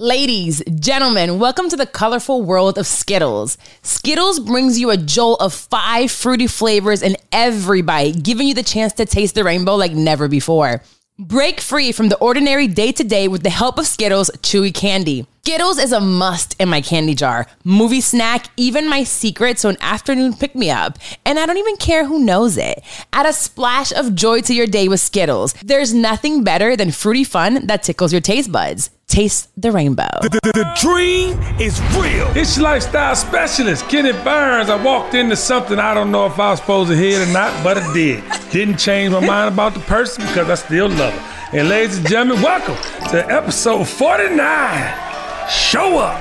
Ladies, gentlemen, welcome to the colorful world of Skittles. Skittles brings you a jolt of five fruity flavors in every bite, giving you the chance to taste the rainbow like never before. Break free from the ordinary day to day with the help of Skittles Chewy Candy. Skittles is a must in my candy jar, movie snack, even my secret, so an afternoon pick me up. And I don't even care who knows it. Add a splash of joy to your day with Skittles. There's nothing better than fruity fun that tickles your taste buds. Taste the rainbow. The, the, the dream is real. It's your lifestyle specialist, Kenny Burns. I walked into something I don't know if I was supposed to hear or not, but it did. Didn't change my mind about the person because I still love her. And ladies and gentlemen, welcome to episode 49. Show up.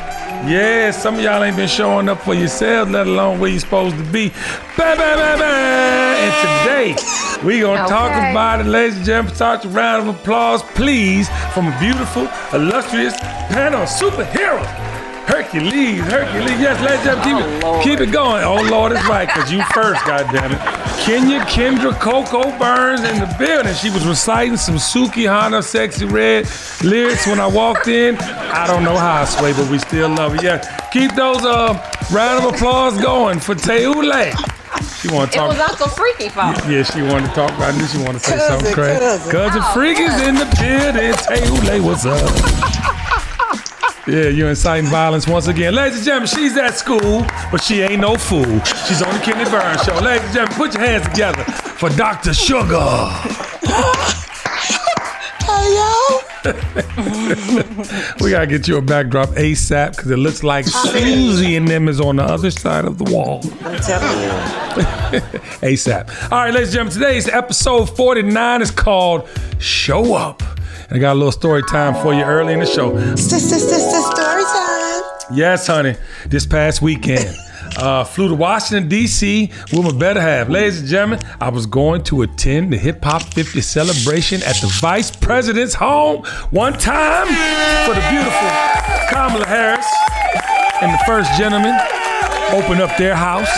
Yeah, some of y'all ain't been showing up for yourselves, let alone where you're supposed to be. Bah, bah, bah, bah. And today, we gonna Okay. talk about it, ladies and gentlemen. Start a round of applause, please, from a beautiful, illustrious panel of superheroes. Hercules, Hercules. Yes, ladies and gentlemen, Oh, keep, it, keep it going. Oh, Lord, it's right, because you first, God damn goddammit. Kenya Kendra Coco Burns in the building. She was reciting some Sukihana Sexy Red lyrics when I walked in. I don't know how I sway, but we still love it. Yeah, keep those uh, round of applause going for Teule. She want to talk. About it was Uncle Freaky fault. Yeah, she wanted to talk about this. She wanted to say Cousin, something crazy. cousin. Cousin Oh, Freak is in the building. Teule, what's up? Yeah, you're inciting violence once again. Ladies and gentlemen, she's at school, but she ain't no fool. She's on the Kenny Burns show. Ladies and gentlemen, put your hands together for Dr. Sugar. Hello? We gotta get you a backdrop ASAP because it looks like Susie and them is on the other side of the wall. I'm telling you. ASAP. All right, ladies and gentlemen, today's episode 49 is called Show Up. And I got a little story time for you early in the show. Sister, sister, story time. Yes, honey. This past weekend, uh, flew to Washington, D.C. with my better half. Ladies and gentlemen, I was going to attend the Hip Hop 50 celebration at the Vice President's home one time for the beautiful Kamala Harris and the first gentleman open up their house,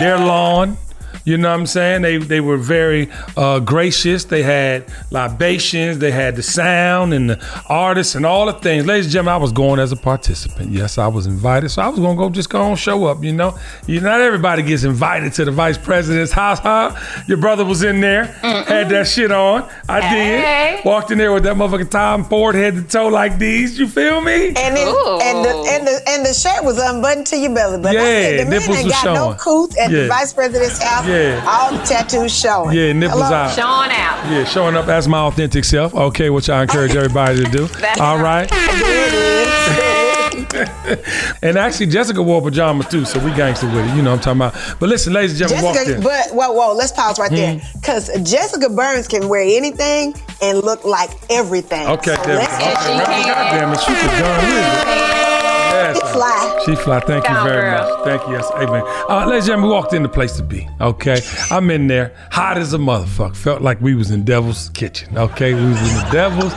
their lawn. You know what I'm saying? They they were very uh, gracious. They had libations. They had the sound and the artists and all the things. Ladies and gentlemen, I was going as a participant. Yes, I was invited, so I was gonna go just go and show up. You know, you not everybody gets invited to the vice president's house, huh? Your brother was in there, had that shit on. I Hey. did. Walked in there with that motherfucking Tom Ford head to toe like these. You feel me? And then, Ooh. and the and the and the shirt was unbuttoned to your belly. But Yeah, I said, the man nipples ain't was got no showing. coots at Yeah. the vice president's house. Yeah. All the tattoos showing. Yeah, nipples Hello? out. Showing out. Yeah, showing up as my authentic self. Okay, which I encourage everybody to do. That's All right. right. There it is. And actually, Jessica wore pajamas too, so we gangster with it. You know what I'm talking about. But listen, ladies and gentlemen, walked Jessica, in. but whoa, whoa, let's pause right there. Hmm. Because Jessica Burns can wear anything and look like everything. Okay, so there we go. Okay, she right. can. God damn it, she could gun with it. Yes. She fly. She fly. Thank you very Cowgirl. much. Thank you. Yes. Amen. Uh, ladies and gentlemen, we walked in the place to be. Okay. I'm in there, hot as a motherfucker. Felt like we was in Devil's Kitchen. Okay. We was in the Devil's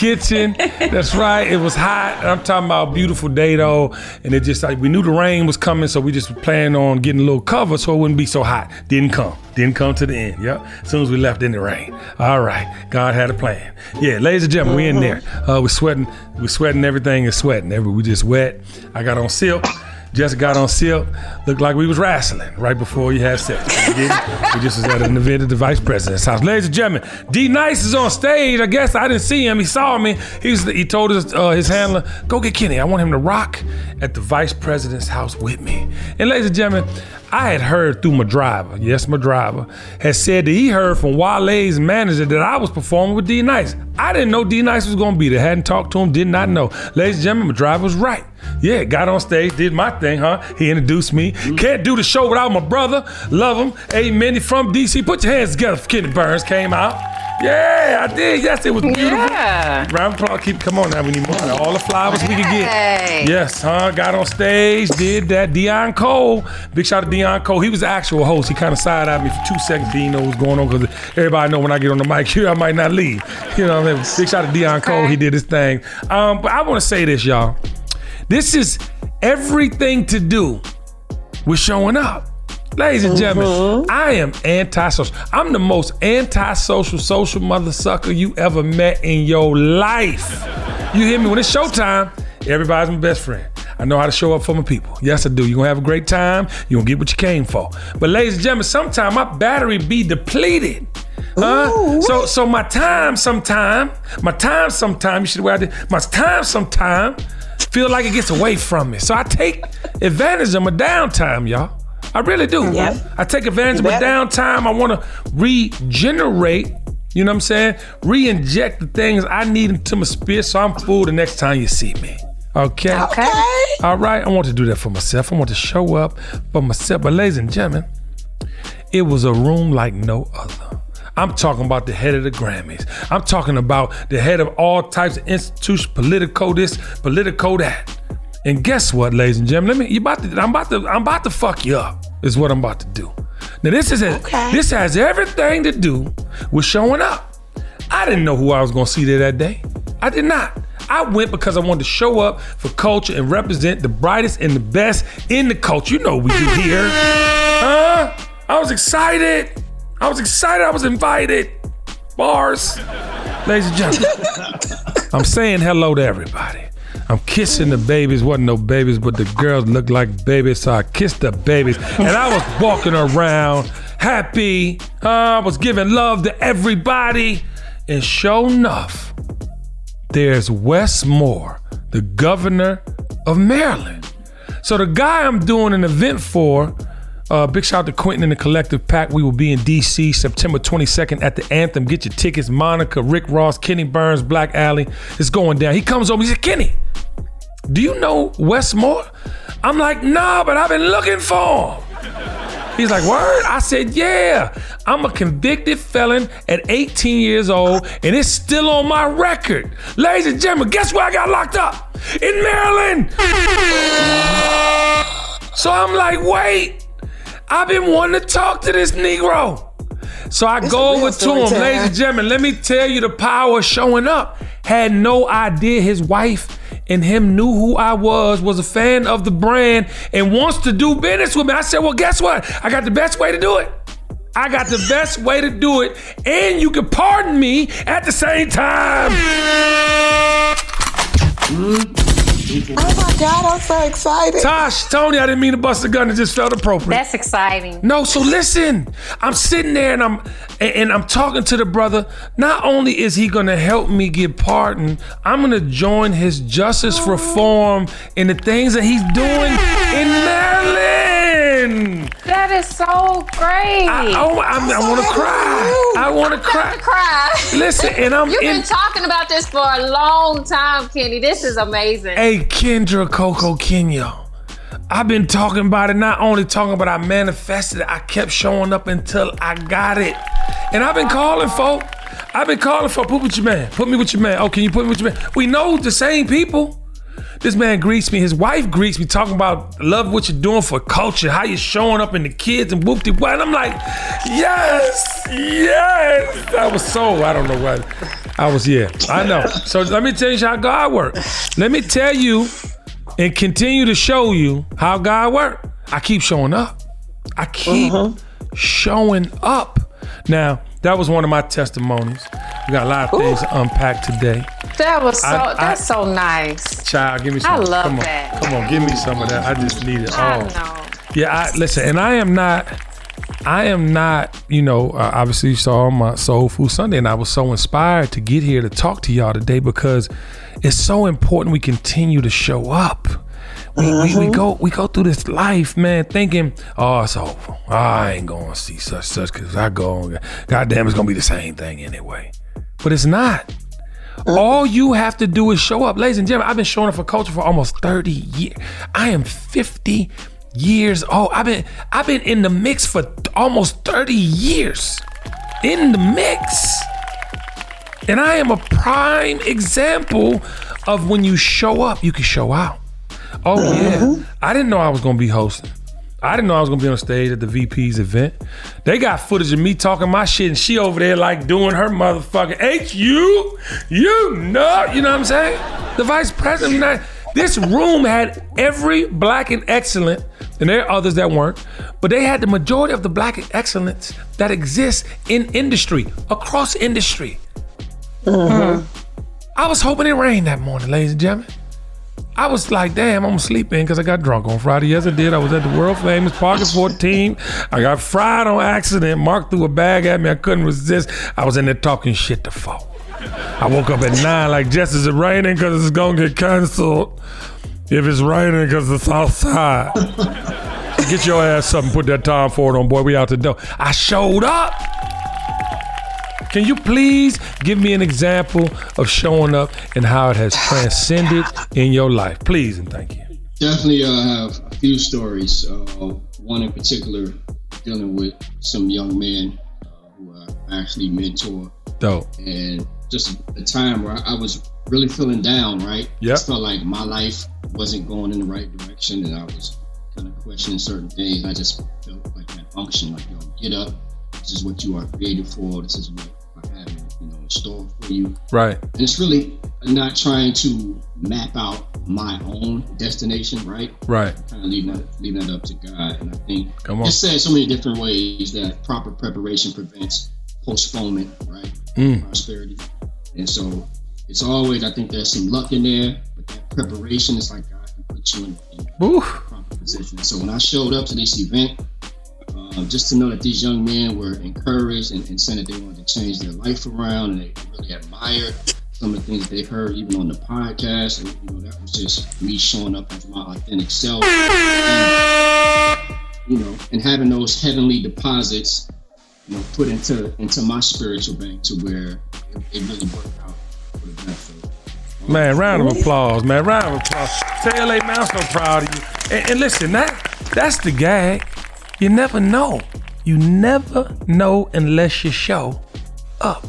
Kitchen. That's right. It was hot. I'm talking about beautiful day though. And it just like we knew the rain was coming, so we just planning on getting a little cover so it wouldn't be so hot. Didn't come. Didn't come to the end. Yep. As soon as we left in the rain. All right. God had a plan. Yeah, ladies and gentlemen, we in there. Uh, we're sweating. We're sweating. Everything is sweating. Every we just wet. I got on silk. Just got on silk. Looked like we was wrestling right before you had sex. We just was at an event at the vice president's house. Ladies and gentlemen, D Nice is on stage. I guess I didn't see him. He saw me. He was, he told his uh, his handler, "Go get Kenny. I want him to rock at the vice president's house with me." And ladies and gentlemen, I had heard through my driver, yes, my driver, had said that he heard from Wale's manager that I was performing with D Nice. I didn't know D Nice was gonna be there. Hadn't talked to him, did not know. Ladies and gentlemen, my driver was right. Yeah, got on stage, did my thing, huh? He introduced me. Can't do the show without my brother. Love him. Amen. He from DC. Put your hands together for Kenny Burns came out. Yeah, I did. Yes, it was beautiful. Yeah. Round of applause. Keep come on now. We need more. All the flowers we could get. Yes, huh? Got on stage, did that. Deon Cole. Big shout out to Deon Cole. He was the actual host. He kind of side eyed me for two seconds. Didn't know what was going on because everybody know when I get on the mic here, I might not leave. You know what I mean? Big shout out to Deon Cole. He did his thing. Um, but I want to say this, y'all. This is everything to do with showing up. Ladies and gentlemen, mm-hmm. I am antisocial. I'm the most antisocial social mother sucker you ever met in your life. You hear me? When it's showtime, everybody's my best friend. I know how to show up for my people. Yes, I do. You're gonna have a great time. You're gonna get what you came for. But ladies and gentlemen, sometimes my battery be depleted. Huh? So so my time sometime, my time sometime, you should wear. My time sometime feel like it gets away from me. So I take advantage of my downtime, y'all. I really do. Yep. I take advantage of my downtime. I wanna regenerate, you know what I'm saying? Re-inject the things I need into my spirit so I'm full the next time you see me. Okay? Okay. All right, I want to do that for myself. I want to show up for myself. But ladies and gentlemen, it was a room like no other. I'm talking about the head of the Grammys. I'm talking about the head of all types of institutions, political this, political that. And guess what, ladies and gentlemen? Let me. You about to? I'm about to. I'm about to fuck you up. Is what I'm about to do. Now this is a, Okay. This has everything to do with showing up. I didn't know who I was gonna see there that day. I did not. I went because I wanted to show up for culture and represent the brightest and the best in the culture. You know what we do here. Huh? I was excited. I was excited. I was invited. Bars. Ladies and gentlemen, I'm saying hello to everybody. I'm kissing the babies. Wasn't no babies, but the girls looked like babies, so I kissed the babies. And I was walking around happy. Uh, I was giving love to everybody. And sure enough, there's Wes Moore, the governor of Maryland. So the guy I'm doing an event for, uh, big shout out to Quentin and the Collective Pack. We will be in DC September 22nd at the Anthem. Get your tickets. Monica, Rick Ross, Kenny Burns, Black Alley. It's going down. He comes over. He said, Kenny, do you know Wes Moore? I'm like, nah, but I've been looking for him. He's like, word? I said, yeah. I'm a convicted felon at 18 years old, and it's still on my record. Ladies and gentlemen, guess where I got locked up? In Maryland. so I'm like, wait. I've been wanting to talk to this Negro. So I This go over to him, ladies and gentlemen. Let me tell you the power of showing up. Had no idea his wife and him knew who I was, was a fan of the brand, and wants to do business with me. I said, Well, guess what? I got the best way to do it. I got the best way to do it, and you can pardon me at the same time. Mm. Oh my God, I'm so excited. Tosh, Tony, I didn't mean to bust a gun. It just felt appropriate. That's exciting. No, so listen. I'm sitting there and I'm and, and I'm talking to the brother. Not only is he gonna help me get pardoned, I'm gonna join his justice oh. reform in the things that he's doing in Maryland. That is so great. I, oh, I'm, I want to cry. I want to cry. cry. Listen, and I'm You've in. been talking about this for a long time, Kenny. This is amazing. Hey, Kendra Coco Kenya. I've been talking about it, not only talking but I manifested it. I kept showing up until I got it. And I've been calling folk. I've been calling for put with your man. Put me with your man. Oh, can you put me with your man? We know the same people. This man greets me. His wife greets me, talking about love what you're doing for culture, how you're showing up in the kids and whoop de whoop. And I'm like, yes, yes. I was so I don't know what I was. Yeah, I know. So let me tell you how God works. Let me tell you and continue to show you how God works. I keep showing up. I keep uh-huh. showing up. Now that was one of my testimonies. We got a lot of things to unpack today. That was so. I- I- that's so nice. Child, give me some. I love come on, that. Come on, give me some of that. I just need it all. know. Yeah, I listen, and I am not. I am not, you know, uh, obviously you saw on my Soul Food Sunday, and I was so inspired to get here to talk to y'all today because it's so important we continue to show up. We, we, we go we go through this life, man, thinking, oh, it's over. Oh, I ain't going to see such such because I go on. God damn, it's going to be the same thing anyway. But it's not. All you have to do is show up. Ladies and gentlemen, I've been showing up for culture for almost 30 years. I am 50 years old. I've been I've been in the mix for almost 30 years. In the mix. And I am a prime example of when you show up, you can show out. Oh yeah. Mm-hmm. I didn't know I was gonna be hosting. I didn't know I was gonna be on stage at the VP's event. They got footage of me talking my shit, and she over there like doing her motherfucking H you, you know, you know what I'm saying? The vice president. of the United- This room had every black and excellent, and there are others that weren't, but they had the majority of the black and excellence that exists in industry across industry. I I was hoping it rained that morning, ladies and gentlemen. I was like, damn, I'm gonna sleep in because I got drunk on Friday. Yes, I did. I was at the world famous Parker 14. I got fried on accident. Mark threw a bag at me. I couldn't resist. I was in there talking shit to folk. I woke up at nine, like, Jess, is it raining because it's gonna get canceled? If it's raining because it's outside. Get your ass up and put that Tom Ford on, boy. We out the door. I showed up. Can you please give me an example of showing up and how it has transcended in your life? Please and thank you. Definitely uh, have a few stories. Uh, one in particular dealing with some young men uh, who I actually mentor. Dope. And just a time where I was really feeling down, right? Yep. I felt like my life wasn't going in the right direction and I was kind of questioning certain things. I just felt like that function, like, yo, get up. This is what you are created for. This is what store for you. Right. And it's really not trying to map out my own destination, right? Right. Kind of leaving that, leaving that up to God. And I think Come on. it's said so many different ways that proper preparation prevents postponement, right? Mm. Prosperity. And so it's always, I think there's some luck in there, but that preparation is like God can put you in, in proper position. So when I showed up to this event, uh, just to know that these young men were encouraged and, and said that they wanted to change their life around, and they really admired some of the things they heard even on the podcast. And you know, that was just me showing up as my authentic self. And, you know, and having those heavenly deposits, you know, put into into my spiritual bank to where it, it really worked out for the. So, Man, round of applause, man. Round of applause. Tell LA, man, I'm so proud of you. And, and listen, that that's the gag. You never know. You never know unless you show up.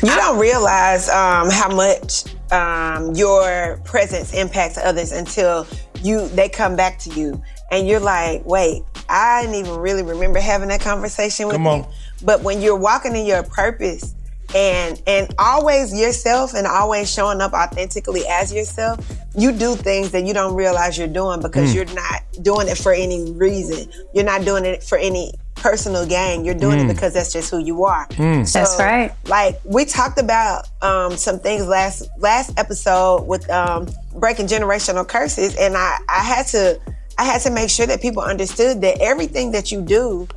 You don't realize um, how much um, your presence impacts others until you they come back to you, and you're like, "Wait, I didn't even really remember having that conversation with Come you." on. But when you're walking in your purpose and and always yourself and always showing up authentically as yourself, you do things that you don't realize you're doing because you're not doing it for any reason. You're not doing it for any personal gain. You're doing it because that's just who you are. So, That's right. Like we talked about um, some things last last episode with um, breaking generational curses, and I I had to I had to make sure that people understood that everything that you do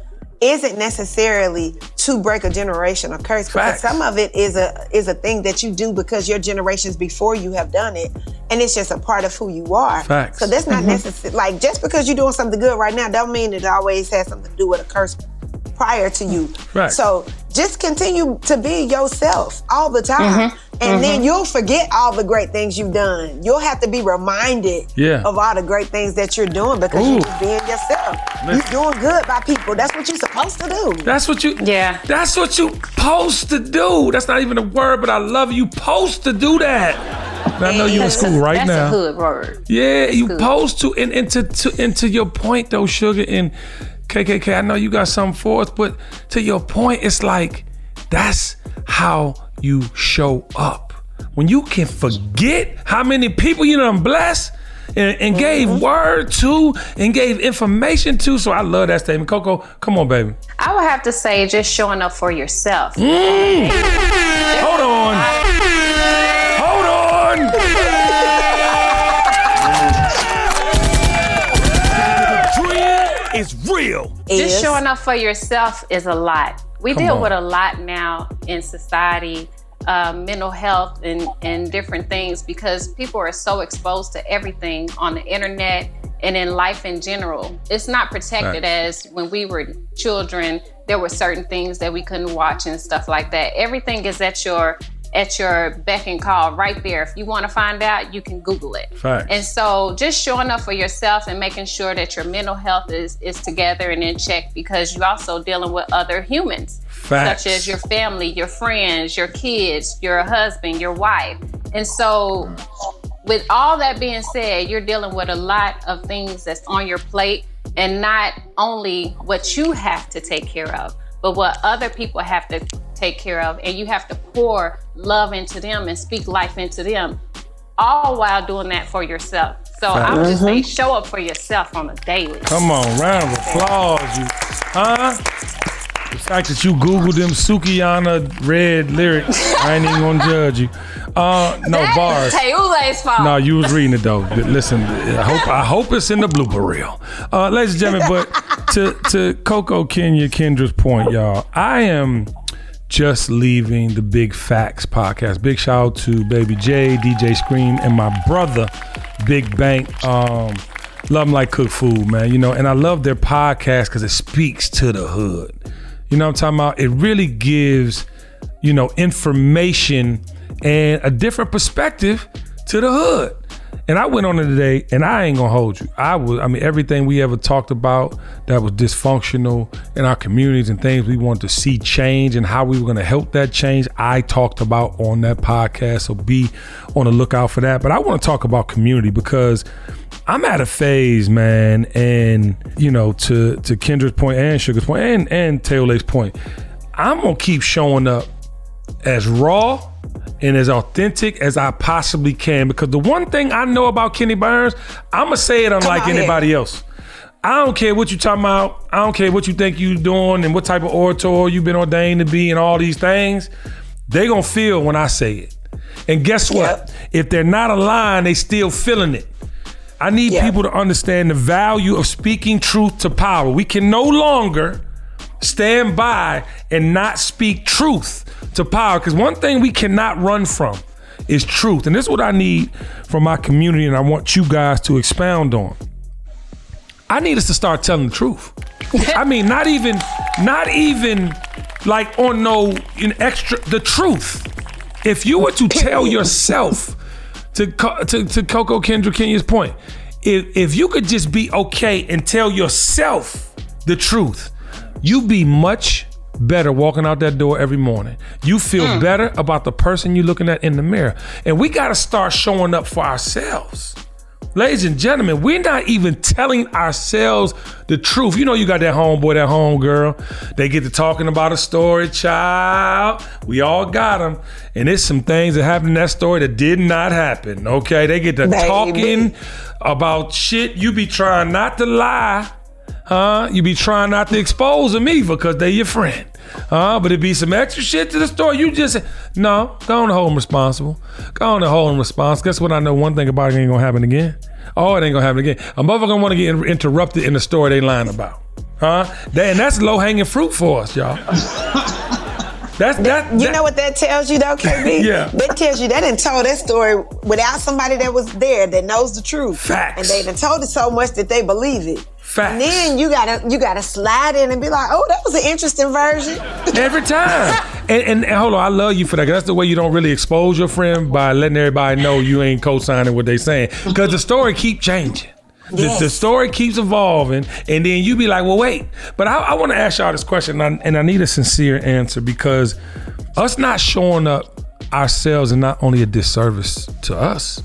isn't necessarily to break a generational curse because Facts. some of it is a is a thing that you do because your generations before you have done it and it's just a part of who you are Facts. so that's not mm-hmm. necessary like just because you're doing something good right now don't mean it always has something to do with a curse prior to you Right. so just continue to be yourself all the time mm-hmm. and mm-hmm. then you'll forget all the great things you've done you'll have to be reminded Yeah. of all the great things that you're doing because Ooh. you're just being yourself Listen. you're doing good by people that's what you're supposed to do That's what you. Yeah. That's what you supposed to do. That's not even a word, but I love you. Supposed to do that. And I know you in school right That's now. That's a hood word. Yeah, you good. supposed to. And, and to, to and to your point though, Sugar and KKK, I know you got something for us, but to your point, it's like that's how you show up. When you can forget how many people you done blessed and, and gave word to and gave information to. So I love that statement. Coco, come on, baby. I would have to say just showing up for yourself. Mm. Hold on. Real. Just showing up for yourself is a lot. We Come deal on. with a lot now in society, uh, mental health and, and different things because people are so exposed to everything on the internet and in life in general. It's not protected Facts. as when we were children, there were certain things that we couldn't watch and stuff like that. Everything is at your at your beck and call right there. If you want to find out, you can Google it. Facts. And so just showing up for yourself and making sure that your mental health is, is together and in check because you're also dealing with other humans, Facts. such as your family, your friends, your kids, your husband, your wife. And so, with all that being said, you're dealing with a lot of things that's on your plate and not only what you have to take care of, but what other people have to take care of. And you have to pour love into them and speak life into them, all while doing that for yourself. So I would just say show up for yourself on a daily. Come on, round of applause. You, huh? The fact that you Googled them Sukihana red lyrics, I ain't even gonna judge you. Uh, no bars. Teule's fault. No, you was reading it though. Listen, I hope I hope it's in the blooper reel. Uh, ladies and gentlemen, but to to Coco Kenya Kendra's point, y'all, I am just leaving the Big Facts podcast. Big shout out to Baby J, DJ Scream, and my brother, Big Bank. Um, love them like cook food, man. You know, and I love their podcast because it speaks to the hood. You know I'm talking about? It really gives, you know, information and a different perspective to the hood. And I went on it today, and I ain't gonna hold you. I was, I mean, everything we ever talked about that was dysfunctional in our communities and things we wanted to see change and how we were gonna help that change. I talked about on that podcast, so be on the lookout for that. But I want to talk about community because I'm at a phase, man, and you know, to to Kendra's point and Sugar's point and and Taylor's point, I'm gonna keep showing up as raw and as authentic as I possibly can. Because the one thing I know about Kenny Burns, I'm gonna say it unlike on here. anybody else. I don't care what you talking about. I don't care what you think you doing and what type of orator you've been ordained to be and all these things. They gonna feel when I say it. And guess what? Yep. If they're not aligned, they still feeling it. I need Yep. people to understand the value of speaking truth to power. We can no longer stand by and not speak truth to power. Because one thing we cannot run from is truth. And this is what I need from my community, and I want you guys to expound on. I need us to start telling the truth. I mean, not even, not even like on no in extra the truth. If you were to tell yourself to to, to Coco Kendra Kenya's point, if if you could just be okay and tell yourself the truth, you be much better walking out that door every morning. You feel mm. better about the person you're looking at in the mirror. And we got to start showing up for ourselves. Ladies and gentlemen, we're not even telling ourselves the truth. You know, you got that homeboy, that homegirl. They get to talking about a story, child. We all got them. And there's some things that happened in that story that did not happen. Okay. They get to Baby. talking about shit. You be trying not to lie. Huh? You be trying not to expose them either because they your friend. Huh? But it be some extra shit to the story. You just no, go on and hold them responsible. Go on and hold them responsible. Guess what? I know one thing about it ain't gonna happen again. Oh, it ain't gonna happen again. A motherfucker gonna want to get in- interrupted in the story they lying about. Huh? That, and that's low hanging fruit for us, y'all. That's that. You that- know what that tells you though, KB? Yeah. That tells you they didn't told that story without somebody that was there that knows the truth. Facts. And they done told it so much that they believe it. Facts. And then you gotta you gotta slide in and be like, oh, that was an interesting version. Every time. And, and, and hold on, I love you for that. That's the way you don't really expose your friend by letting everybody know you ain't co-signing what they saying. Because the story keep changing. The, Yes. the story keeps evolving, and then you be like, "Well, wait." But I, I want to ask y'all this question, and I, and I need a sincere answer because us not showing up ourselves is not only a disservice to us,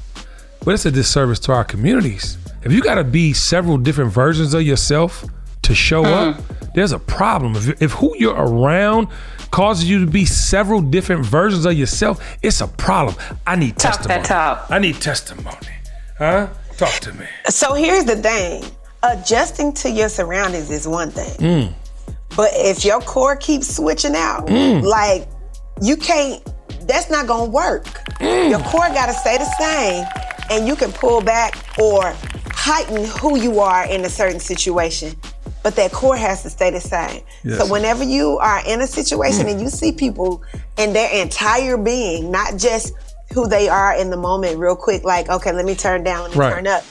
but it's a disservice to our communities. If you got to be several different versions of yourself to show up, mm-hmm. there's a problem. If, if who you're around causes you to be several different versions of yourself, it's a problem. I need Talk testimony. I need testimony. Huh? Talk to me. So here's the thing. Adjusting to your surroundings is one thing. Mm. But if your core keeps switching out, Mm. like you can't that's not gonna work. Mm. Your core gotta stay the same and you can pull back or heighten who you are in a certain situation. But that core has to stay the same. Yes. So whenever you are in a situation and you see people in their entire being, not just who they are in the moment real quick, like, okay, let me turn down, let me Right. turn up.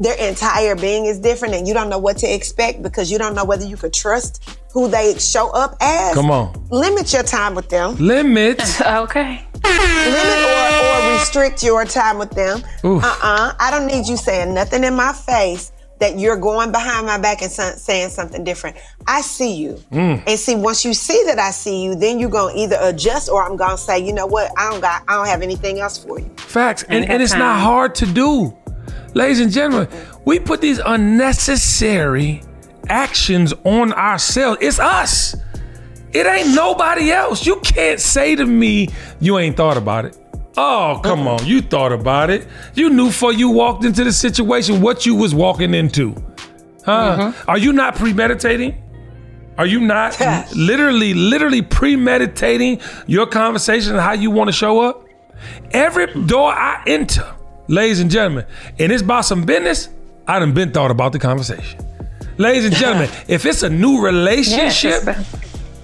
Their entire being is different and you don't know what to expect because you don't know whether you could trust who they show up as. Come on. Limit your time with them. Limit. Okay. Limit or, or restrict your time with them. Oof. Uh-uh. I don't need you saying nothing in my face that you're going behind my back and so- saying something different. I see you. Mm. And see, once you see that I see you, then you're gonna either adjust or I'm gonna say, you know what, I don't got I don't have anything else for you. Facts. And, Ain't and got it's not hard to do. Ladies and gentlemen, we put these unnecessary actions on ourselves. It's us. It ain't nobody else. You can't say to me, you ain't thought about it. Oh, come on. You thought about it. You knew before you walked into the situation what you was walking into. Huh? Mm-hmm. Are you not premeditating? Are you not literally, literally premeditating your conversation and how you want to show up? Every door I enter, ladies and gentlemen, and it's about some business, I done been thought about the conversation. Ladies and gentlemen, if it's a new relationship,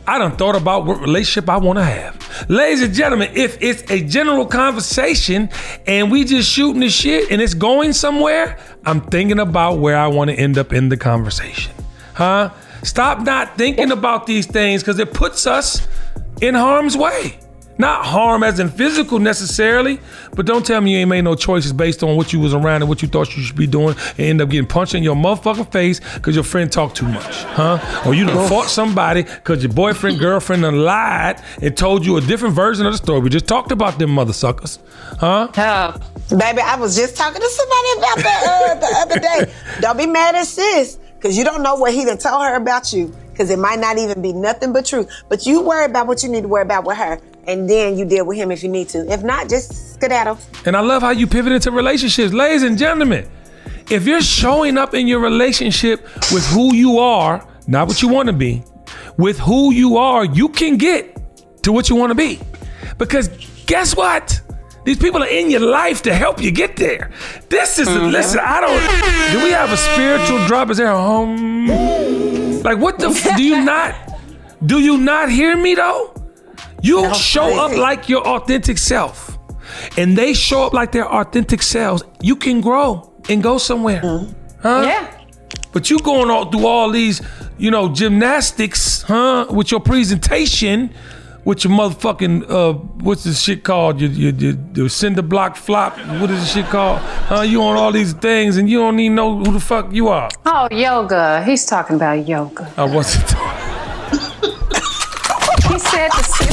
I done thought about what relationship I want to have. Ladies and gentlemen, if it's a general conversation and we just shooting the shit and it's going somewhere, I'm thinking about where I want to end up in the conversation. Huh? Stop not thinking about these things because it puts us in harm's way. Not harm as in physical necessarily, but don't tell me you ain't made no choices based on what you was around and what you thought you should be doing and end up getting punched in your motherfucking face because your friend talked too much, huh? Or you done fought somebody because your boyfriend, girlfriend done lied and told you a different version of the story. We just talked about them mother suckers, huh? Oh, Baby, I was just talking to somebody about that uh, the other day. Don't be mad at sis, because you don't know what he done told her about you, because it might not even be nothing but truth. But you worry about what you need to worry about with her, and then you deal with him if you need to. If not, just skedaddle. And I love how you pivot into relationships. Ladies and gentlemen, if you're showing up in your relationship with who you are, not what you want to be, with who you are, you can get to what you want to be. Because guess what? These people are in your life to help you get there. This is, mm-hmm. listen, I don't, do we have a spiritual drop? Is there a home? Like, what the, f- do you not, do you not hear me though? You show up like your authentic self, and they show up like their authentic selves. You can grow and go somewhere, huh? yeah. But you going all through all these, you know, gymnastics, huh? With your presentation, with your motherfucking, uh, what's this shit called? Your, your, your, your cinder block flop. What is this shit called? Huh? You on all these things, and you don't even know who the fuck you are. Oh, yoga. He's talking about yoga. I wasn't. He said the center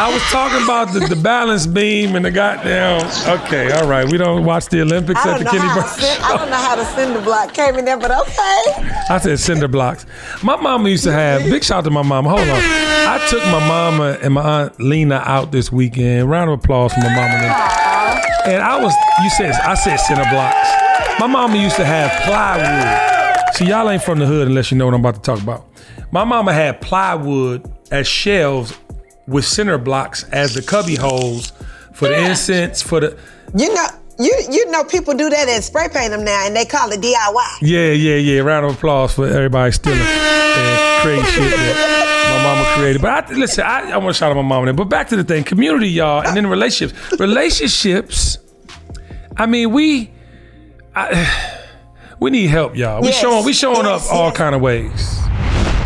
I was talking about the, the balance beam and the goddamn. Okay, all right. We don't watch the Olympics at the Kenny Burke the I don't know how the cinder block came in there, but okay. I said cinder blocks. My mama used to have big shout out to my mama. Hold on. I took my mama and my aunt Lena out this weekend. Round of applause for my mama. and. And I was you said I said cinder blocks. My mama used to have plywood. See, y'all ain't from the hood unless you know what I'm about to talk about. My mama had plywood as shelves with center blocks as the cubby holes for the incense, for the You know, you you know people do that and spray paint them now, and they call it DIY. Yeah, yeah, yeah. Round of applause for everybody stealing and crazy shit that my mama created. But I, listen, I, I want to shout out my mama. There. But back to the thing, community, y'all, and then relationships. Relationships. I mean, we, I, we need help, y'all. We Yes, showing, we showing yes, up all kind of ways.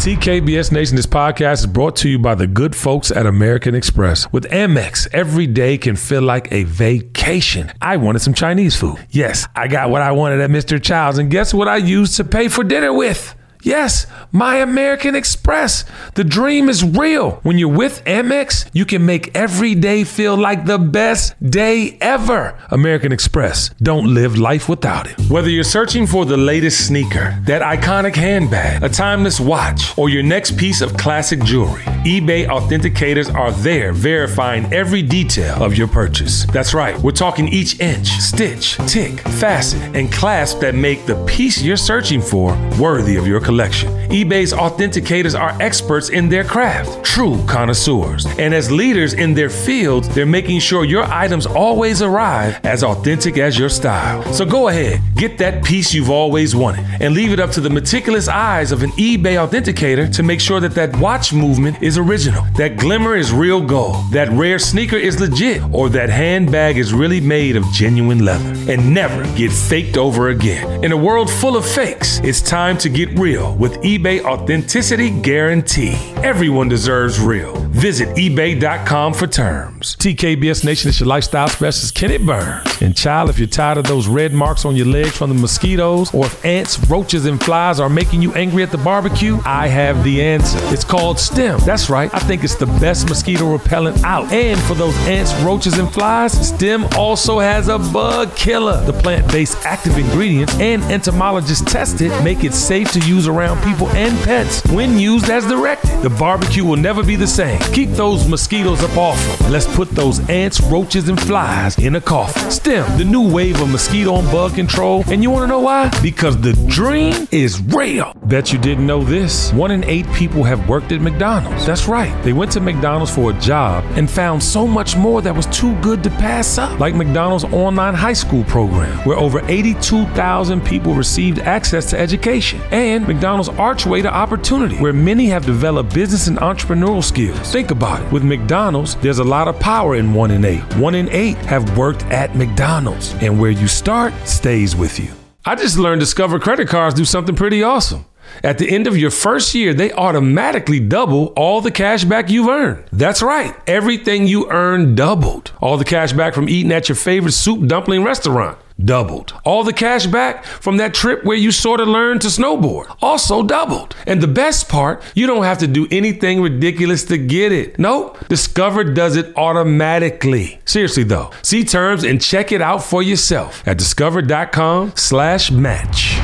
TKBS Nation, this podcast is brought to you by the good folks at American Express. With Amex, every day can feel like a vacation. I wanted some Chinese food. Yes, I got what I wanted at Mr. Chow's, and guess what I used to pay for dinner with? Yes, my American Express. The dream is real. When you're with Amex, you can make every day feel like the best day ever. American Express. Don't live life without it. Whether you're searching for the latest sneaker, that iconic handbag, a timeless watch, or your next piece of classic jewelry, eBay authenticators are there verifying every detail of your purchase. That's right, we're talking each inch, stitch, tick, facet, and clasp that make the piece you're searching for worthy of your collection. eBay's authenticators are experts in their craft, true connoisseurs. And as leaders in their fields, they're making sure your items always arrive as authentic as your style. So go ahead, get that piece you've always wanted, and leave it up to the meticulous eyes of an eBay authenticator to make sure that that watch movement is original, that glimmer is real gold, that rare sneaker is legit, or that handbag is really made of genuine leather, and never get faked over again. In a world full of fakes, it's time to get real with eBay Authenticity Guarantee. Everyone deserves real. Visit eBay.com for terms. TKBS Nation is your lifestyle specialist, Kenny Burns. And child, if you're tired of those red marks on your legs from the mosquitoes, or if ants, roaches, and flies are making you angry at the barbecue, I have the answer. It's called STEM. That's right. I think it's the best mosquito repellent out. And for those ants, roaches, and flies, STEM also has a bug killer. The plant-based active ingredients and entomologists tested make it safe to use around people and pets when used as directed. The barbecue will never be the same. Keep those mosquitoes up off them. Let's put those ants, roaches, and flies in a coffin. STEM, the new wave of mosquito and bug control. And you want to know why? Because the dream is real. Bet you didn't know this. One in eight people have worked at McDonald's. That's right. They went to McDonald's for a job and found so much more that was too good to pass up. Like McDonald's online high school program, where over 82,000 people received access to education. And McDonald's Archway to Opportunity, where many have developed business and entrepreneurial skills. Think about it. With McDonald's, there's a lot of power in one in eight. One in eight have worked at McDonald's. And where you start stays with you. I just learned Discover credit cards do something pretty awesome. At the end of your first year, they automatically double all the cash back you've earned. That's right, everything you earn doubled. All the cash back from eating at your favorite soup dumpling restaurant doubled. All the cash back from that trip where you sort of learned to snowboard also doubled. And the best part, you don't have to do anything ridiculous to get it. Nope, Discover does it automatically. Seriously though, see terms and check it out for yourself at discover.com/match.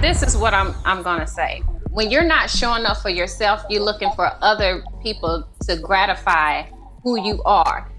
This is what I'm I'm gonna say. When you're not showing up for yourself, you're looking for other people to gratify who you are.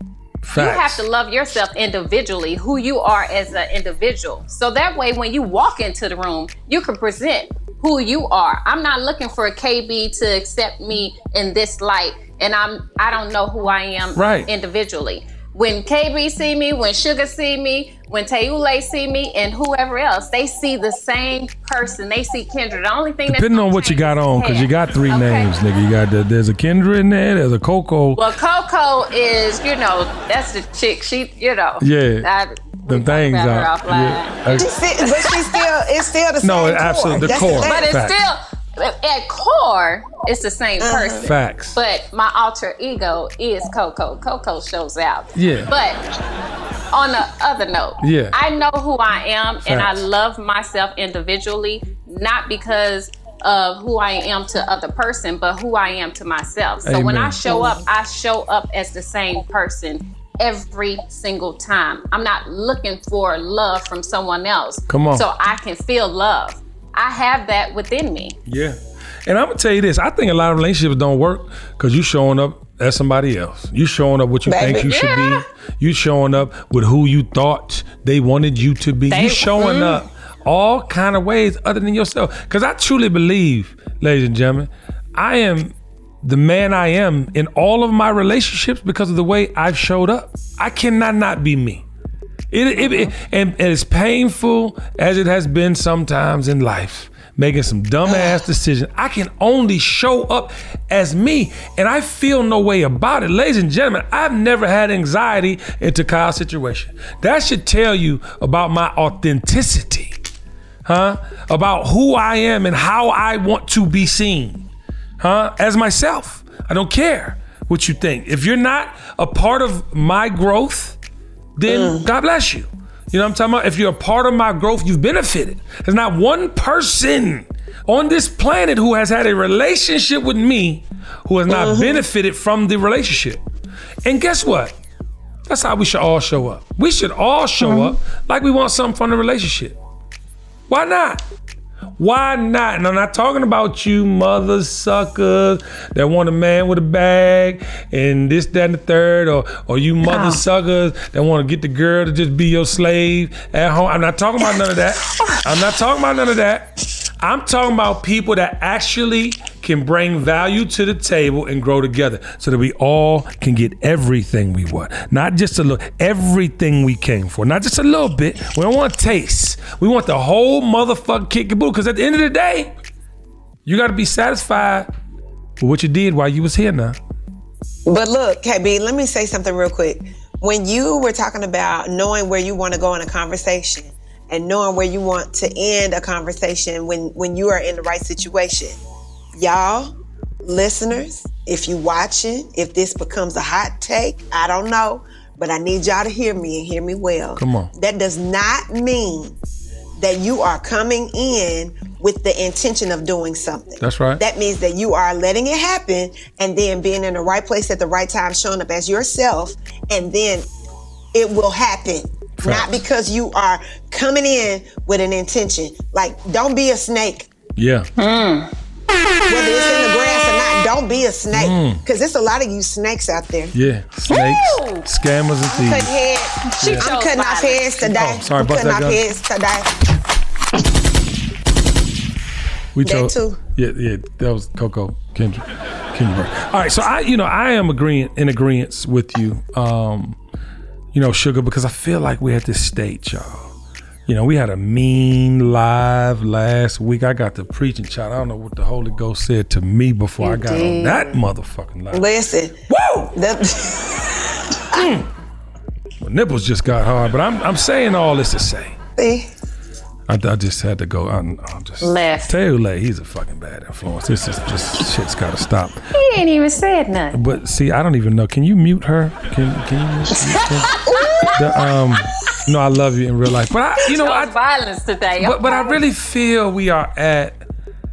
You have to love yourself individually, who you are as an individual. So that way, when you walk into the room, you can present who you are. I'm not looking for a KB to accept me in this light, and I'm I don't know who I am Right. individually. When KB see me, when Sugar see me, when Tayule see me, and whoever else, they see the same person. They see Kendra. The only thing that's Depending on gonna what you got on, because you got three Okay? names, nigga. You got the, there's a Kendra in there, there's a Coco. Well, Coco is, you know, that's the chick. She, you know, Yeah. I, we Them talk things about out. Yeah. She still, but she still, it's still the same thing. No, same. absolutely, the That's core. thing. But it's Facts. still, at core, it's the same Uh-huh. person. Facts. But my alter ego is Coco. Coco shows out. Yeah. But on the other note, Yeah. I know who I am and I love myself individually, not because of who I am to other person, but who I am to myself. So when I show up, I show up as the same person every single time. I'm not looking for love from someone else. Come on. So I can feel love. I have that within me. Yeah. And I'm gonna tell you this: I think a lot of relationships don't work because you showing up as somebody else. You showing up what you Baby. think you should be. You showing up with who you thought they wanted you to be. They- you showing Mm. up all kind of ways other than yourself. Because I truly believe, ladies and gentlemen, I am the man I am in all of my relationships because of the way I've showed up. I cannot not be me. It, it, it- and, and as painful as it has been sometimes in life, making some dumbass decisions, I can only show up as me, and I feel no way about it. Ladies and gentlemen, I've never had anxiety into Kyle's situation. That should tell you about my authenticity, huh? About who I am and how I want to be seen, huh? As myself. I don't care what you think. If you're not a part of my growth, then mm. God bless you. You know what I'm talking about? If you're a part of my growth, you've benefited. There's not one person on this planet who has had a relationship with me who has not mm-hmm. benefited from the relationship. And guess what? That's how we should all show up. We should all show mm-hmm. up like we want something from the relationship. Why not? Why not? And I'm not talking about you mother suckers that want a man with a bag and this, that, and the third, or or you mother suckers that want to get the girl to just be your slave at home. I'm not talking about none of that. I'm not talking about none of that. I'm talking about people that actually can bring value to the table and grow together so that we all can get everything we want. Not just a little, everything we came for. Not just a little bit. We don't want taste. We want the whole motherfucking boot. Because at the end of the day, you got to be satisfied with what you did while you was here now. But look, KB, let me say something real quick. When you were talking about knowing where you want to go in a conversation and knowing where you want to end a conversation when when you are in the right situation, y'all, listeners, if you watching, if this becomes a hot take, I don't know, but I need y'all to hear me and hear me well. Come on. That does not mean that you are coming in with the intention of doing something. That's right. That means that you are letting it happen and then being in the right place at the right time, showing up as yourself, and then it will happen. Not because you are coming in with an intention. Like, don't be a snake, Yeah. Hmm. Whether it's in the grass or not. Don't be a snake, because there's a lot of you snakes out there. Yeah, snakes, Woo! scammers, and Cutting thieves. heads. She I'm chose cutting off violence. heads today. Oh, sorry, I'm bust cutting that off gun. heads today. We That chose- too. Yeah, yeah, that was Coco Kendrick. Kendrick. All right, so I, you know, I am agreeing in agreement with you, um, you know, Sugar, because I feel like we're at this state, y'all. You know, we had a mean live last week. I got to preaching, child. I don't know what the Holy Ghost said to me before I got on that motherfucking live. Listen, Whoa! that, My nipples just got hard, but I'm I'm saying all this to say. see, I, I just had to go. I'm, I'm just Left. Taylor, he's a fucking bad influence. This is just shit's got to stop. He ain't even said nothing. But see, I don't even know. Can you mute her? Can can you mute? Can, the, um, no, I love you in real life, but I, you know, I, violence today. but but I really feel we are at,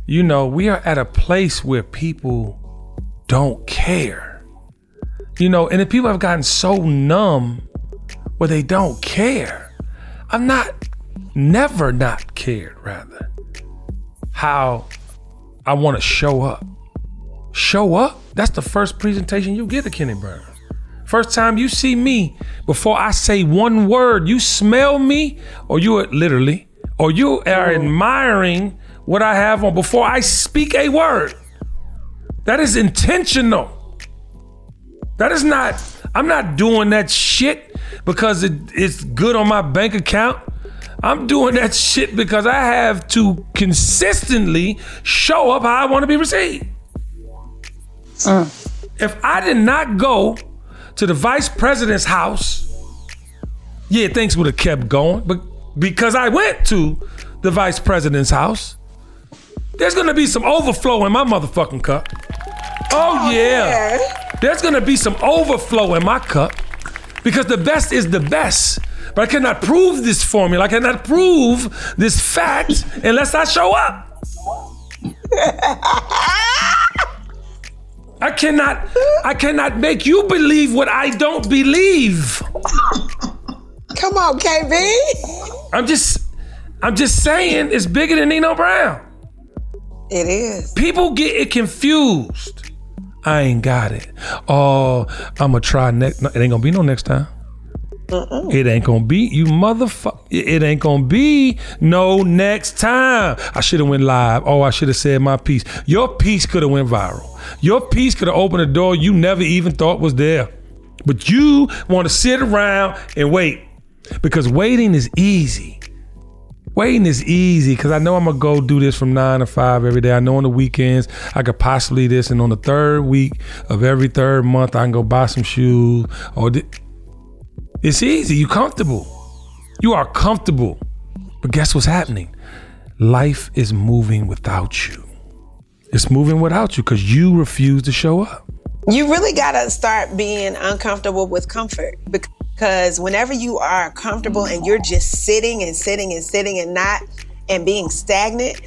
you know, we are at a place where people don't care. You know, and the people have gotten so numb where they don't care. I'm not never not cared rather how I want to show up. Show up. That's the first presentation you get to Kenny Burns. First time you see me, before I say one word, you smell me, or you are literally, or you are admiring what I have on before I speak a word. That is intentional. That is not, I'm not doing that shit because it, it's good on my bank account. I'm doing that shit because I have to consistently show up how I want to be received. Uh. If I did not go to the vice president's house, yeah, things would have kept going. But because I went to the vice president's house, there's gonna be some overflow in my motherfucking cup. Oh, oh yeah. There's gonna be some overflow in my cup because the best is the best. But I cannot prove this formula. I cannot prove this fact unless I show up. I cannot I cannot make you believe what I don't believe. come on, KB. I'm just I'm just saying it's bigger than Nino Brown. It is. People get it confused. I ain't got it. Oh, I'ma try next. No, it ain't gonna be no next time. It ain't gonna be you motherfucker. It ain't gonna be no next time. I should have went live. Oh, I should have said my piece. Your piece could have went viral. Your piece could have opened a door you never even thought was there. But you want to sit around and wait because waiting is easy. Waiting is easy because I know I'm gonna go do this from nine to five every day. I know on the weekends I could possibly this, and on the third week of every third month I can go buy some shoes. Or di- it's easy. You comfortable. You are comfortable. But guess what's happening? Life is moving without you. It's moving without you because you refuse to show up. You really gotta start being uncomfortable with comfort because whenever you are comfortable and you're just sitting and sitting and sitting and not and being stagnant,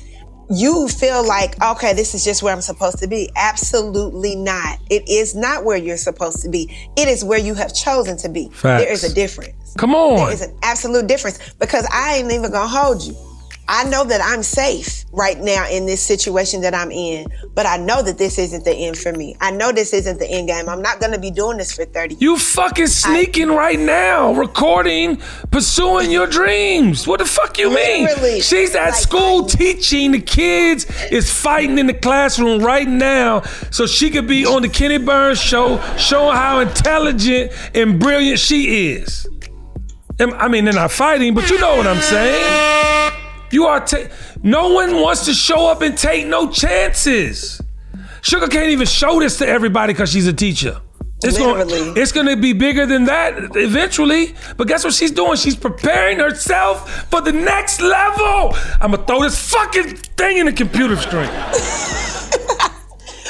you feel like, okay, this is just where I'm supposed to be. Absolutely not. It is not where you're supposed to be. It is where you have chosen to be. Facts. There is a difference. Come on. There is an absolute difference because I ain't even gonna hold you. I know that I'm safe right now in this situation that I'm in, but I know that this isn't the end for me. I know this isn't the end game. I'm not gonna be doing this for 30 years. You fucking sneaking right now, recording, pursuing your dreams. What the fuck you mean? She's at Like, school I- teaching the kids, is fighting in the classroom right now, so she could be on the Kenny Burns show, showing how intelligent and brilliant she is. I mean, they're not fighting, but you know what I'm saying. You are. Ta- no one wants to show up and take no chances. Sugar can't even show this to everybody because she's a teacher. It's gonna, it's gonna be bigger than that eventually. But guess what she's doing? She's preparing herself for the next level. I'm gonna throw this fucking thing in the computer screen.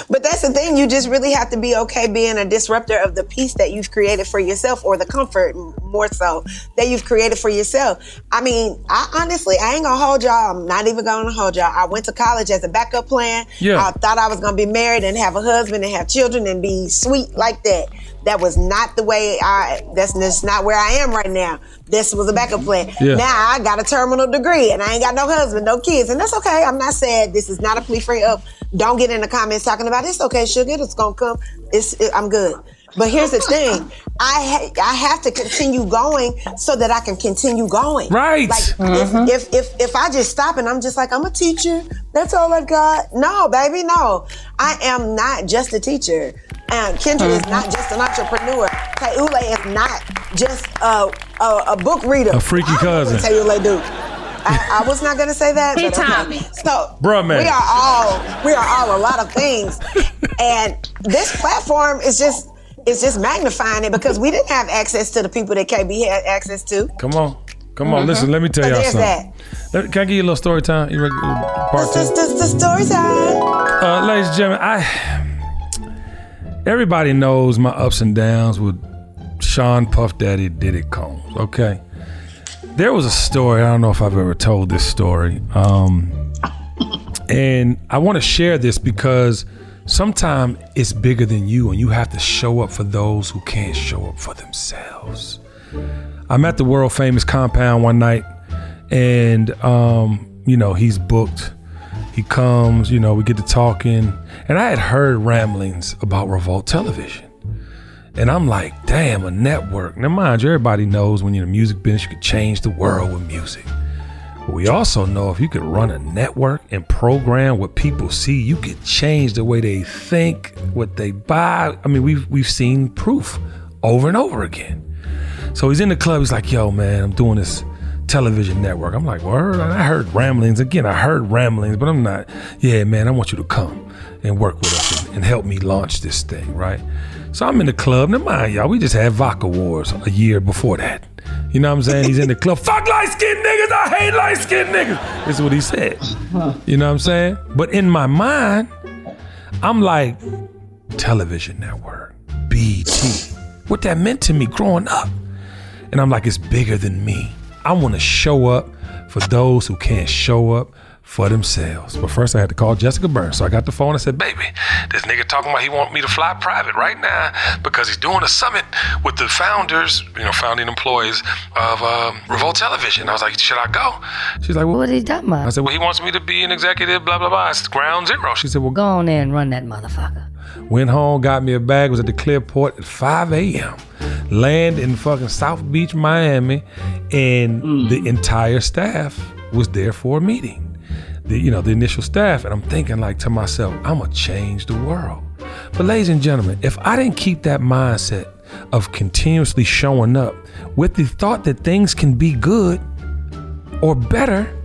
But that's the thing, you just really have to be okay being a disruptor of the peace that you've created for yourself or the comfort more so that you've created for yourself. I mean, I honestly, I ain't gonna hold y'all. I'm not even gonna hold y'all. I went to college as a backup plan. Yeah. I thought I was gonna be married and have a husband and have children and be sweet like that. That was not the way I, that's just not where I am right now. This was a backup plan. Yeah. Now I got a terminal degree and I ain't got no husband, no kids. And that's okay. I'm not sad. This is not a plea for up don't get in the comments talking about it's okay, sugar, it's gonna come. It's it, I'm good. But here's the thing, I ha- I have to continue going so that I can continue going. Right. Like if, mm-hmm. if if if I just stop and I'm just like I'm a teacher, that's all I got. No, baby, no. I am not just a teacher. And Kendra is not just an entrepreneur. Tayule is not just a, a, a book reader. A freaky I don't know what cousin. Tayule do. I, I was not gonna say that. He but okay. taught me. So Bruh, man. we are all we are all a lot of things. and this platform is just it's just magnifying it because we didn't have access to the people that KB had access to. Come on. Come on, listen, let me tell So y'all there's something. Let- can I give you a little story time? You ready? Part This two. is the story time. Uh, ladies and gentlemen, I everybody knows my ups and downs with Sean Puff Daddy Diddy Combs. Okay, there was a story. I don't know if I've ever told this story, um, and I want to share this because sometimes it's bigger than you, and you have to show up for those who can't show up for themselves. I'm at the world famous compound one night, and um, you know he's booked. He comes, you know, we get to talking, and I had heard ramblings about Revolt Television, and I'm like, damn, a network. Now, mind you, everybody knows when you're in the music business, you could change the world with music. But we also know if you could run a network and program what people see, you could change the way they think, what they buy. I mean, we've we've seen proof over and over again. So he's in the club. He's like, "Yo, man, I'm doing this television network." I'm like, "Word?" I heard ramblings again. I heard ramblings, but I'm not. Yeah, man, I want you to come and work with us and, and help me launch this thing, right? So I'm in the club. Now, mind y'all, we just had Vodka Wars a year before that. You know what I'm saying? He's in the club. Fuck light skinned niggas. I hate light skinned niggas. This is what he said. You know what I'm saying? But in my mind, I'm like, television network, BT. What that meant to me growing up. And I'm like, it's bigger than me. I want to show up for those who can't show up for themselves. But first, I had to call Jessica Burns. So I got the phone and said, baby, this nigga talking about he want me to fly private right now because he's doing a summit with the founders, you know, founding employees of um, Revolt Television. I was like, should I go? She's like, well, What he done, I man? said, well, he wants me to be an executive, blah, blah, blah. It's ground zero. She said, well, Go on there and run that motherfucker. Went home, got me a bag, was at the Clearport at 5 a.m. Land in fucking South Beach, Miami, and the entire staff was there for a meeting. The, you know, the initial staff, and I'm thinking like to myself, I'm gonna change the world. But ladies and gentlemen, if I didn't keep that mindset of continuously showing up with the thought that things can be good or better,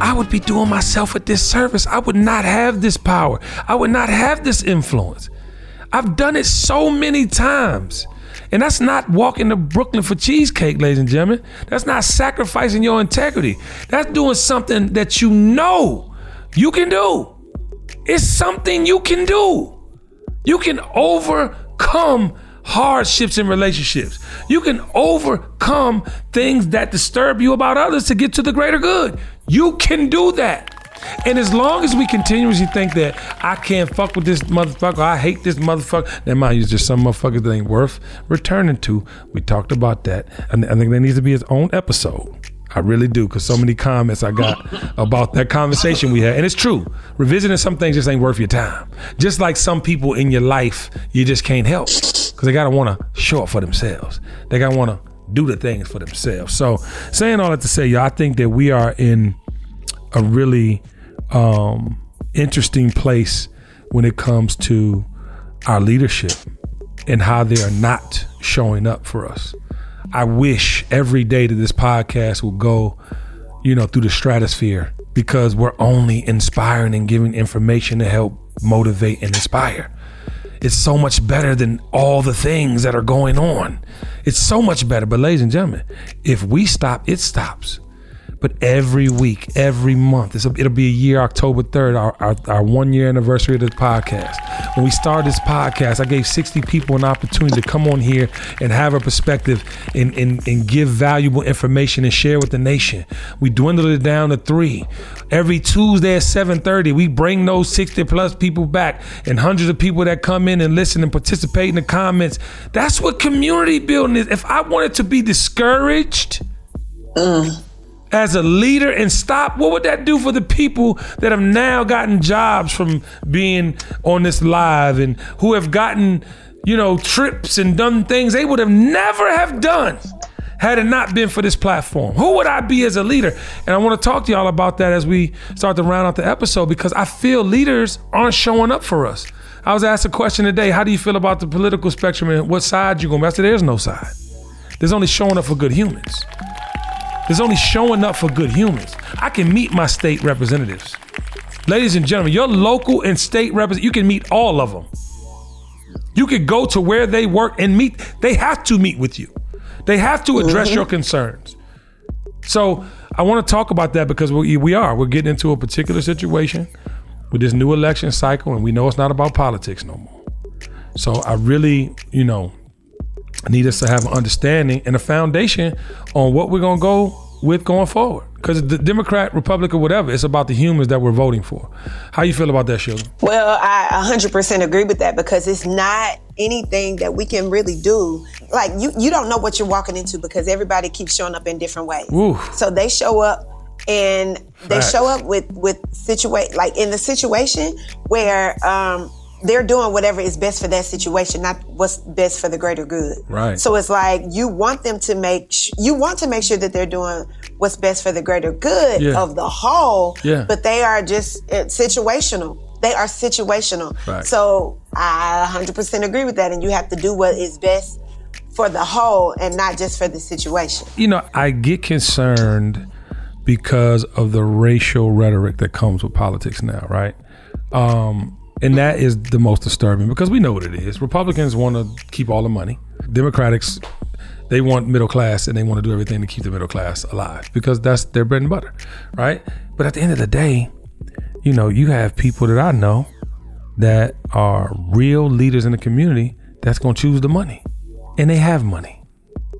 I would be doing myself a disservice. I would not have this power. I would not have this influence. I've done it so many times. And that's not walking to Brooklyn for cheesecake, ladies and gentlemen. That's not sacrificing your integrity. That's doing something that you know you can do. It's something you can do. You can overcome hardships in relationships. You can overcome things that disturb you about others to get to the greater good. You can do that. And as long as we continuously think that I can't fuck with this motherfucker, I hate this motherfucker, then mind you, just some motherfuckers that ain't worth returning to. We talked about that. And I think there needs to be its own episode. I really do, because so many comments I got about that conversation we had. And it's true. Revisiting some things just ain't worth your time. Just like some people in your life, you just can't help. Because they gotta wanna show up for themselves. They gotta wanna do the things for themselves. So saying all that to say, y'all, I think that we are in a really um, interesting place when it comes to our leadership and how they are not showing up for us. I wish every day that this podcast will go, you know, through the stratosphere because we're only inspiring and giving information to help motivate and inspire. It's so much better than all the things that are going on. It's so much better. But, ladies and gentlemen, if we stop, it stops. But every week, every month, a, it'll be a year, October 3rd, our, our, our one year anniversary of this podcast. When we started this podcast, I gave 60 people an opportunity to come on here and have a perspective and, and, and give valuable information and share with the nation. We dwindled it down to three. Every Tuesday at 7:30, we bring those 60 plus people back and hundreds of people that come in and listen and participate in the comments. That's what community building is. If I wanted to be discouraged, mm. As a leader and stop, what would that do for the people that have now gotten jobs from being on this live and who have gotten, you know, trips and done things they would have never have done had it not been for this platform? Who would I be as a leader? And I want to talk to y'all about that as we start to round out the episode because I feel leaders aren't showing up for us. I was asked a question today, how do you feel about the political spectrum and what side you to be? I said, there's no side. There's only showing up for good humans. There's only showing up for good humans. I can meet my state representatives. Ladies and gentlemen, your local and state representatives, you can meet all of them. You could go to where they work and meet. They have to meet with you. They have to address mm-hmm. your concerns. So I want to talk about that because we, we are. We're getting into a particular situation with this new election cycle, and we know it's not about politics no more. So I really, you know, need us to have an understanding and a foundation on what we're gonna go with going forward. Because the Democrat, Republican, whatever, it's about the humans that we're voting for. How you feel about that, Sugar? Well, I 100% agree with that because it's not anything that we can really do. Like you, you don't know what you're walking into because everybody keeps showing up in different ways. So they show up and they Facts. show up with with situate like in the situation where um they're doing whatever is best for that situation, not what's best for the greater good. Right. So it's like you want them to make sh- you want to make sure that they're doing what's best for the greater good Yeah. of the whole. Yeah. But they are just uh, situational. They are situational. Right. So I 100% agree with that, and you have to do what is best for the whole and not just for the situation. you know, I get concerned because of the racial rhetoric that comes with politics now, right? Um, and that is the most disturbing because we know what it is. Republicans want to keep all the money. Democrats, they want middle class and they want to do everything to keep the middle class alive because that's their bread and butter, right? But at the end of the day, you know, you have people that I know that are real leaders in the community that's going to choose the money and they have money.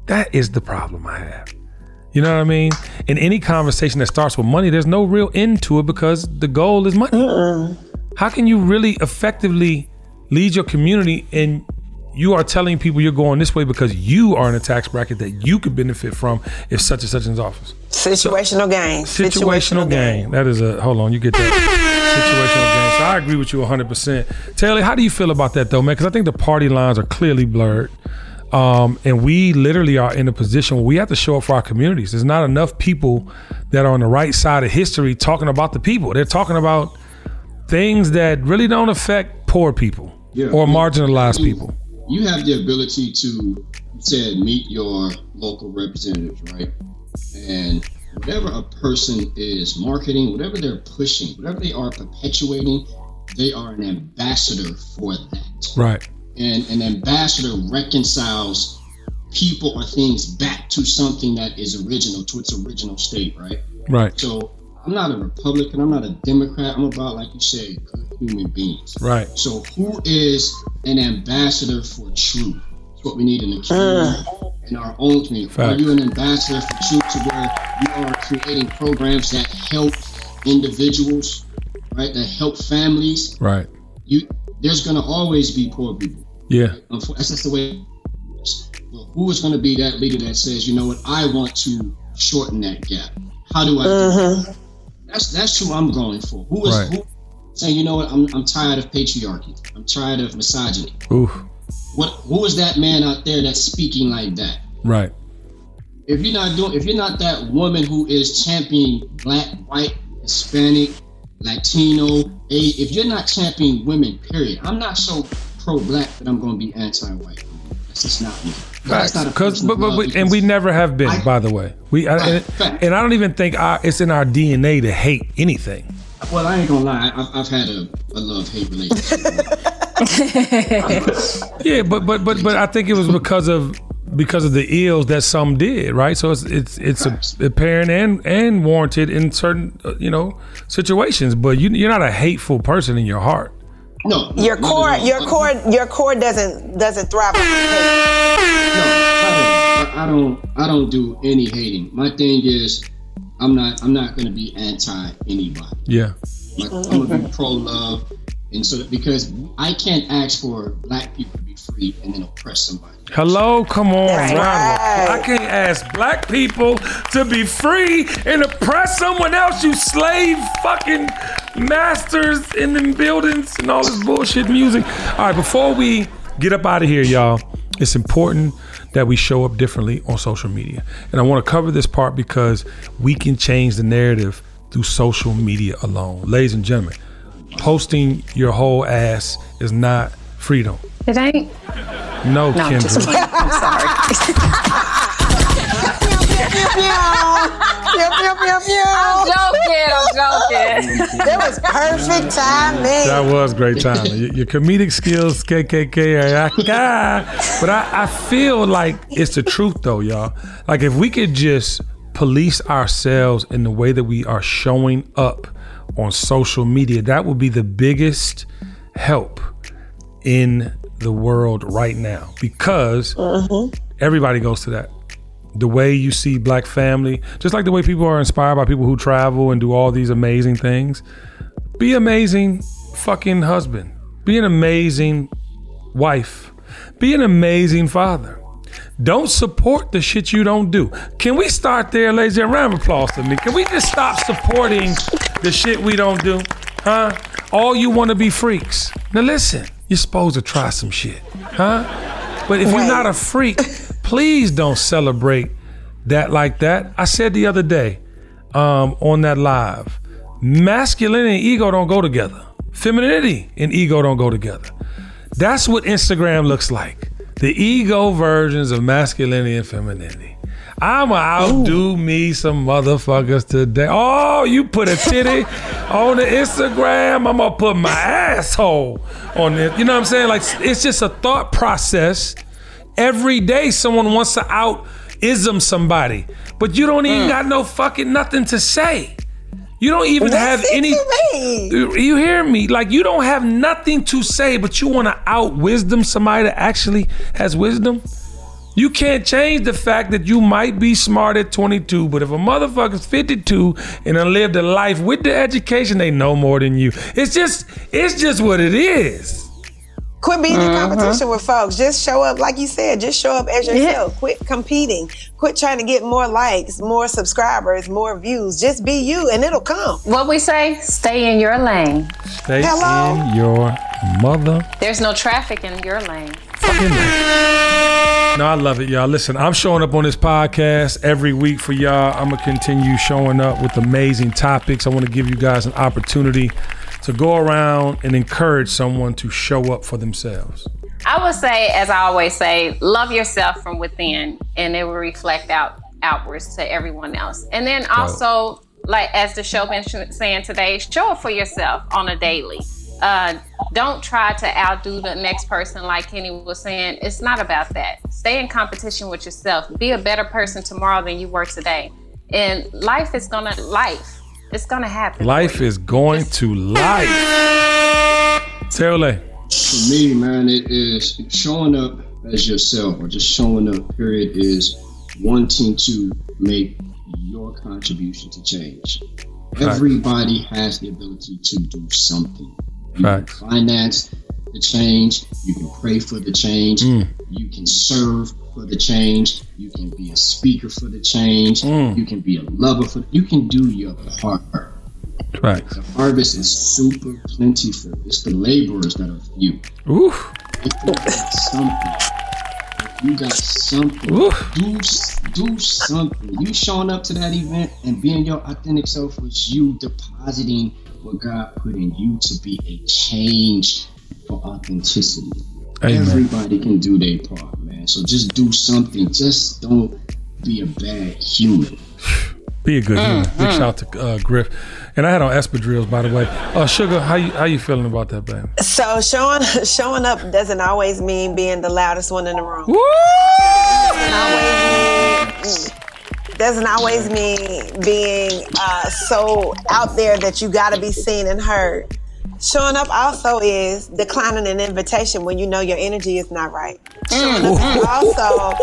That is the problem I have. You know what I mean? In any conversation that starts with money, there's no real end to it because the goal is money. How can you really effectively lead your community and you are telling people you're going this way because you are in a tax bracket that you could benefit from if such and such is office? Situational gain. Situational gain. That is a hold on, you get that situational gain. So I agree with you 100%. Taylor, how do you feel about that though, man? Because I think the party lines are clearly blurred. Um, and we literally are in a position where we have to show up for our communities. There's not enough people that are on the right side of history talking about the people. They're talking about things that really don't affect poor people Yeah. or marginalized people. you have the ability to said meet your local representatives, right? And whatever a person is marketing, whatever they're pushing, whatever they are perpetuating, they are an ambassador for that. Right. And an ambassador reconciles people or things back to something that is original to its original state, right? Right. So I'm not a Republican, I'm not a Democrat, I'm about, like you said, good human beings. Right. So who is an ambassador for truth? That's what we need in the community, uh. in our own community. Are you an ambassador for truth to where you are creating programs that help individuals, right? That help families. Right. You, there's gonna always be poor people. Yeah. Unfo- That's just the way. it is. Well, who is going to be that leader that says, you know what, I want to shorten that gap? How do I? Do that? Uh-huh. That's that's who I'm going for. Who is Right. who saying, you know what, I'm, I'm tired of patriarchy. I'm tired of misogyny. Ooh. What who is that man out there that's speaking like that? Right. If you're not doing, if you're not that woman who is championing black, white, Hispanic, Latino, a, if you're not championing women, period. I'm not so pro-black that I'm going to be anti-white. That's just not me. That's not a Because, but, but, but and we never have been. I- by the way, we I, and, and I don't even think our, it's in our DNA to hate anything. Well, I ain't gonna lie. I've, I've had a, a love-hate relationship. Yeah, but but but but I think it was because of because of the ills that some did, right? So it's it's it's Facts. apparent and and warranted in certain uh, you know situations. But you you're not a hateful person in your heart. No, no, Your not core, your core, your core doesn't doesn't thrive. on hate. No, I, I don't. I don't do any hating. My thing is, I'm not. I'm not gonna be anti anybody. Yeah, Like, I'm gonna be pro love, And so, because I can't ask for black people to be free and then oppress somebody. Hello, come on, That's round of- right. I can't ask black people to be free and oppress someone else. You slave fucking masters in them buildings and all this bullshit music. All right, before we get up out of here, y'all, it's important that we show up differently on social media. And I want to cover this part because we can change the narrative through social media alone. Ladies and gentlemen, posting your whole ass is not freedom. It ain't. No, No, I'm Kendra. just. I'm sorry. I'm joking. I'm joking. That was perfect timing. That was great timing. Your, your comedic skills, KKK, are like, but I, I feel like it's the truth though, y'all. Like if we could just police ourselves in the way that we are showing up on social media, that would be the biggest help in the world right now because mm-hmm. everybody goes to that. The way you see black family, just like the way people are inspired by people who travel and do all these amazing things, be amazing fucking husband. Be an amazing wife. Be an amazing father. Don't support the shit you don't do. Can we start there, ladies and round of applause to me? Can we just stop supporting the shit we don't do? Huh? All you want to be freaks. Now listen, you're supposed to try some shit. Huh? But if you're not a freak, please don't celebrate that like that. I said the other day um, on that live, masculinity and ego don't go together. Femininity and ego don't go together. That's what Instagram looks like. The ego versions of masculinity and femininity. I'ma outdo me some motherfuckers today. Oh, you put a titty on the Instagram. I'm gonna put my asshole on it. You know what I'm saying? Like it's just a thought process. Every day someone wants to out ism somebody, but you don't even hmm. got no fucking nothing to say. You don't even have any. You hear me? Like you don't have nothing to say, but you want to out wisdom somebody that actually has wisdom. You can't change the fact that you might be smart at 22, but if a motherfucker's 52 and done lived a life with the education, they know more than you. It's just, it's just what it is. Quit being in mm-hmm. competition with folks. Just show up, like you said, just show up as yourself. Yeah. Quit competing. Quit trying to get more likes, more subscribers, more views. Just be you and it'll come. What we say? Stay in your lane. Stay Hello? in your mother. There's no traffic in your lane. No, I love it, y'all. Listen, I'm showing up on this podcast every week for y'all. I'm gonna continue showing up with amazing topics. I want to give you guys an opportunity to go around and encourage someone to show up for themselves. I would say, as I always say, love yourself from within, and it will reflect out outwards to everyone else. And then also, like as the show been saying today, show up for yourself on a daily. Uh, don't try to outdo the next person, like Kenny was saying. It's not about that. Stay in competition with yourself. Be a better person tomorrow than you were today. And life is gonna life. It's gonna happen. Life is going to life. Taylor, For me, man, it is showing up as yourself or just showing up, period, is wanting to make your contribution to change. Everybody has the ability to do something. You can Facts. finance the change, you can pray for the change, Mm. you can serve for the change, you can be a speaker for the change, Mm. you can be a lover for you can do your part. right. The harvest is super plentiful. It's the laborers that are few. Oof. If you got something, if you got something, Oof. do do something. You showing up to that event and being your authentic self was you depositing what God put in you to be a change for authenticity. Amen. Everybody can do their part, man. So just do something. Just don't be a bad human. Be a good human. Big shout out to uh, Griff. And I had on espadrilles, by the way. Uh, Sugar, how you how you feeling about that, baby? So showing showing up doesn't always mean being the loudest one in the room. Woo! Doesn't always mean, doesn't always mean being uh, so out there that you got to be seen and heard. Showing up also is declining an invitation when you know your energy is not right. Showing up is also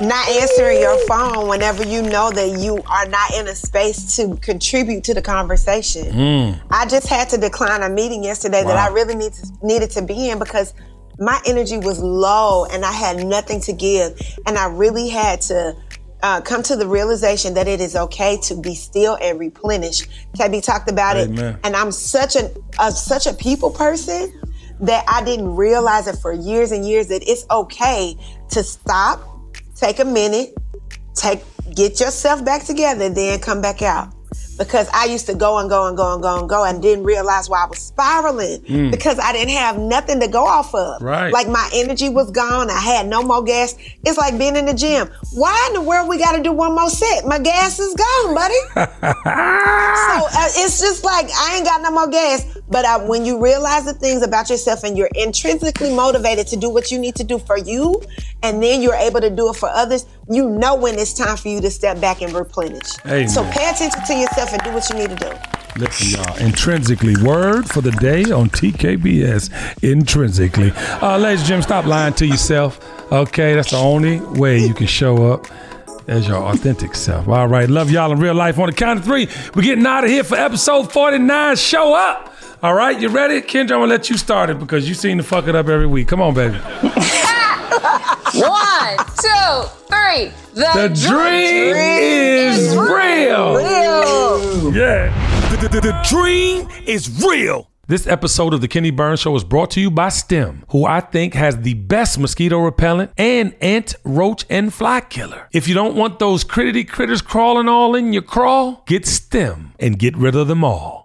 not answering your phone whenever you know that you are not in a space to contribute to the conversation. Mm. I just had to decline a meeting yesterday that I really need to, needed to be in because my energy was low and I had nothing to give. And I really had to uh, come to the realization that it is okay to be still and replenish. Tabby talked about Amen. it. And I'm such a, a such a people person that I didn't realize it for years and years that it's okay to stop, take a minute, take get yourself back together, then come back out. Because I used to go and go and go and go and go and didn't realize why I was spiraling because I didn't have nothing to go off of. Right. Like my energy was gone. I had no more gas. It's like being in the gym. Why in the world we got to do one more set? My gas is gone, buddy. so uh, it's just like I ain't got no more gas. But uh, when you realize the things about yourself and you're intrinsically motivated to do what you need to do for you, and then you're able to do it for others, you know when it's time for you to step back and replenish. Amen. So pay attention to yourself and do what you need to do. Listen, y'all. Intrinsically, word for the day on TKBS. Intrinsically, uh, ladies and gentlemen, stop lying to yourself. Okay, that's the only way you can show up as your authentic self. All right, love y'all in real life. On the count of three, we're getting out of here for episode forty-nine. Show up. All right, you ready, Kendra? I'm gonna let you start it because you seem to fuck it up every week. Come on, baby. One, two, three. The, The dream is real. Yeah. The, the- the dream is real. This episode of the Kenny Burns Show is brought to you by STEM, who I think has the best mosquito repellent and ant, roach, and fly killer. If you don't want those crittity critters crawling all in your crawl, get STEM and get rid of them all.